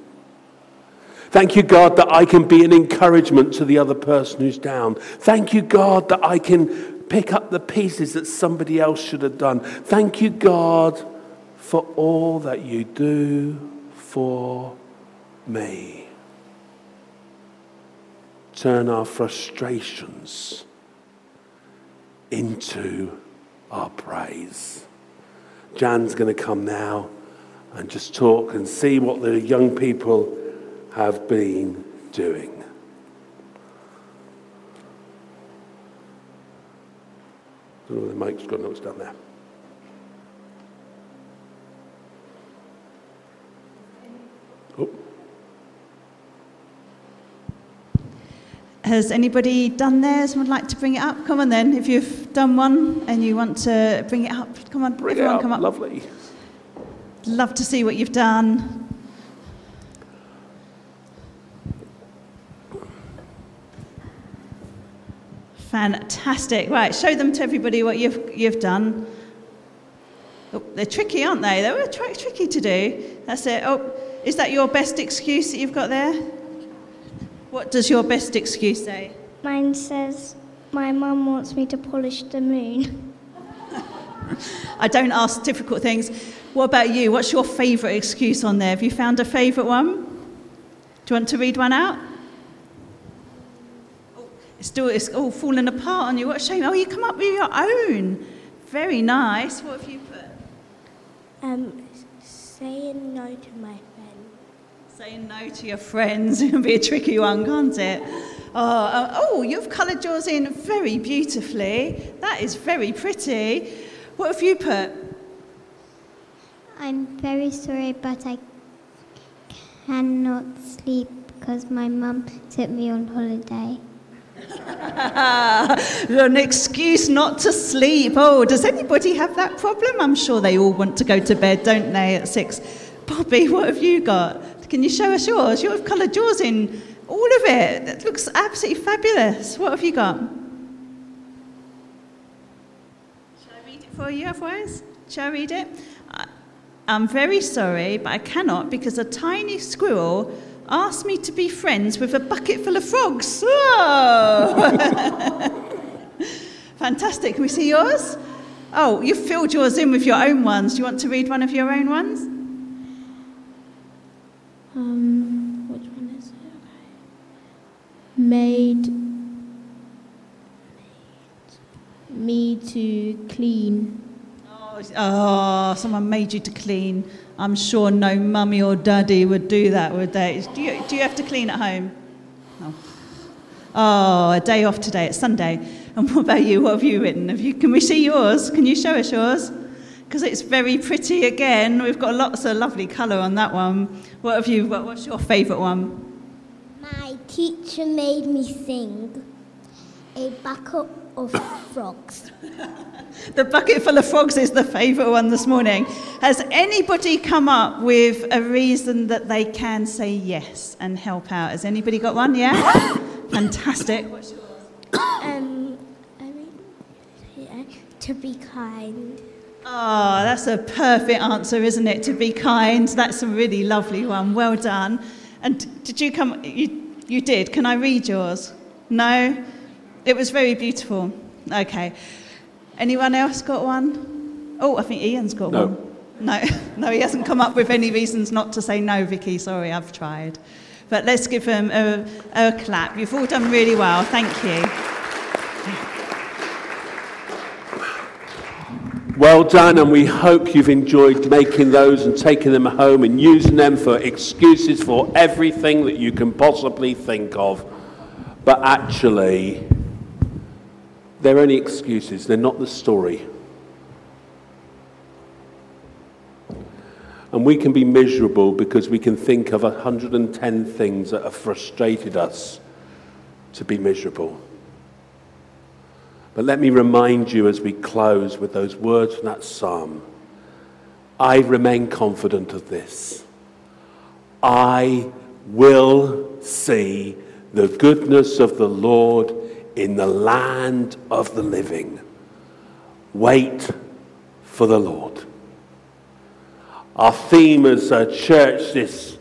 Thank you, God, that I can be an encouragement to the other person who's down. Thank you, God, that I can pick up the pieces that somebody else should have done. Thank you, God, for all that you do for me. Turn our frustrations into our praise. Jan's going to come now and just talk and see what the young people have been doing. I don't know the mic's got notes down there. Oh.
Has anybody done theirs and would like to bring it up? Come on then, if you've done one and you want to bring it up, come on,
Bring it
everyone
up,
come up.
Lovely.
Love to see what you've done. Fantastic. Right, show them to everybody what you've, you've done. Oh, they're tricky, aren't they? They were tri- tricky to do. That's it. Oh, is that your best excuse that you've got there? What does your best excuse say?
Mine says, My mum wants me to polish the moon.
I don't ask difficult things. What about you? What's your favourite excuse on there? Have you found a favourite one? Do you want to read one out? It's still it's all falling apart on you. What a shame. Oh, you come up with your own. Very nice. What have you put?
Um, saying no to my friend.
Saying no to your friends can be a tricky one, can't it? Oh, uh, oh, you've coloured yours in very beautifully. That is very pretty. What have you put?
I'm very sorry, but I cannot sleep because my mum took me on holiday.
An excuse not to sleep. Oh, does anybody have that problem? I'm sure they all want to go to bed, don't they, at six? Bobby, what have you got? Can you show us yours? You've coloured yours in all of it. It looks absolutely fabulous. What have you got? Shall I read it for you otherwise? Shall I read it? I'm very sorry, but I cannot because a tiny squirrel asked me to be friends with a bucket full of frogs. Oh! Fantastic. Can we see yours? Oh, you've filled yours in with your own ones. Do you want to read one of your own ones?
Um, which one is it? Made me to clean.
Oh, someone made you to clean. I'm sure no mummy or daddy would do that, would they? Do you, do you have to clean at home? No. Oh, a day off today. It's Sunday. And what about you? What have you written? Have you, can we see yours? Can you show us yours? Because it's very pretty again. We've got lots of lovely colour on that one. What have you? What, what's your favourite one?
My teacher made me sing a bucket of frogs.
The bucket full of frogs is the favourite one this morning. Has anybody come up with a reason that they can say yes and help out? Has anybody got one? Yeah? Fantastic. What's yours?
Um, I mean, yeah, to be kind.
Oh, that's a perfect answer, isn't it? To be kind. That's a really lovely one. Well done. And did you come? You, you did. Can I read yours? No? It was very beautiful. Okay. Anyone else got one? Oh, I think Ian's got
No.
one. No, no, he hasn't come up with any reasons not to say no, Vicky. Sorry, I've tried. But let's give him a, a clap. You've all done really well. Thank you.
Well done, and we hope you've enjoyed making those and taking them home and using them for excuses for everything that you can possibly think of. But actually, they're only excuses, they're not the story. And we can be miserable because we can think of 110 things that have frustrated us to be miserable. But let me remind you as we close with those words from that psalm I remain confident of this. I will see the goodness of the Lord in the land of the living. Wait for the Lord. Our theme as a church this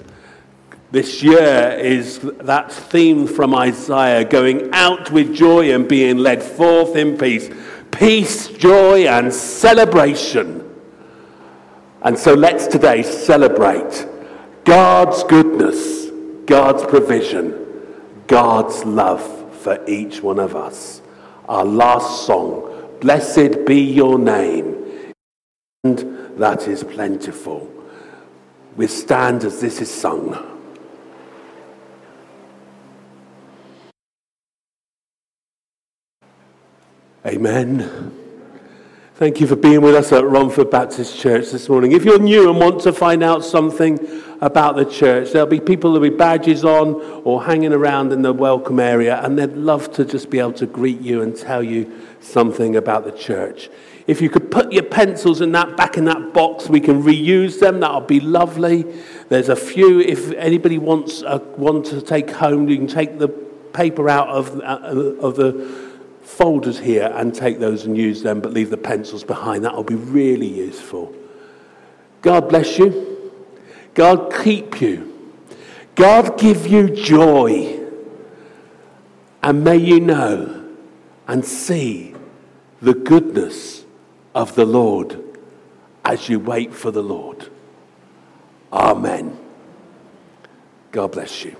this year is that theme from Isaiah going out with joy and being led forth in peace. Peace, joy, and celebration. And so let's today celebrate God's goodness, God's provision, God's love for each one of us. Our last song, Blessed be your name, and that is plentiful. We stand as this is sung. Amen. Thank you for being with us at Romford Baptist Church this morning. If you're new and want to find out something about the church, there'll be people with badges on or hanging around in the welcome area, and they'd love to just be able to greet you and tell you something about the church. If you could put your pencils in that back in that box, we can reuse them. That'll be lovely. There's a few. If anybody wants a, one to take home, you can take the paper out of, uh, of the folders here and take those and use them, but leave the pencils behind. That will be really useful. God bless you. God keep you. God give you joy. And may you know and see the goodness of the Lord as you wait for the Lord. Amen. God bless you.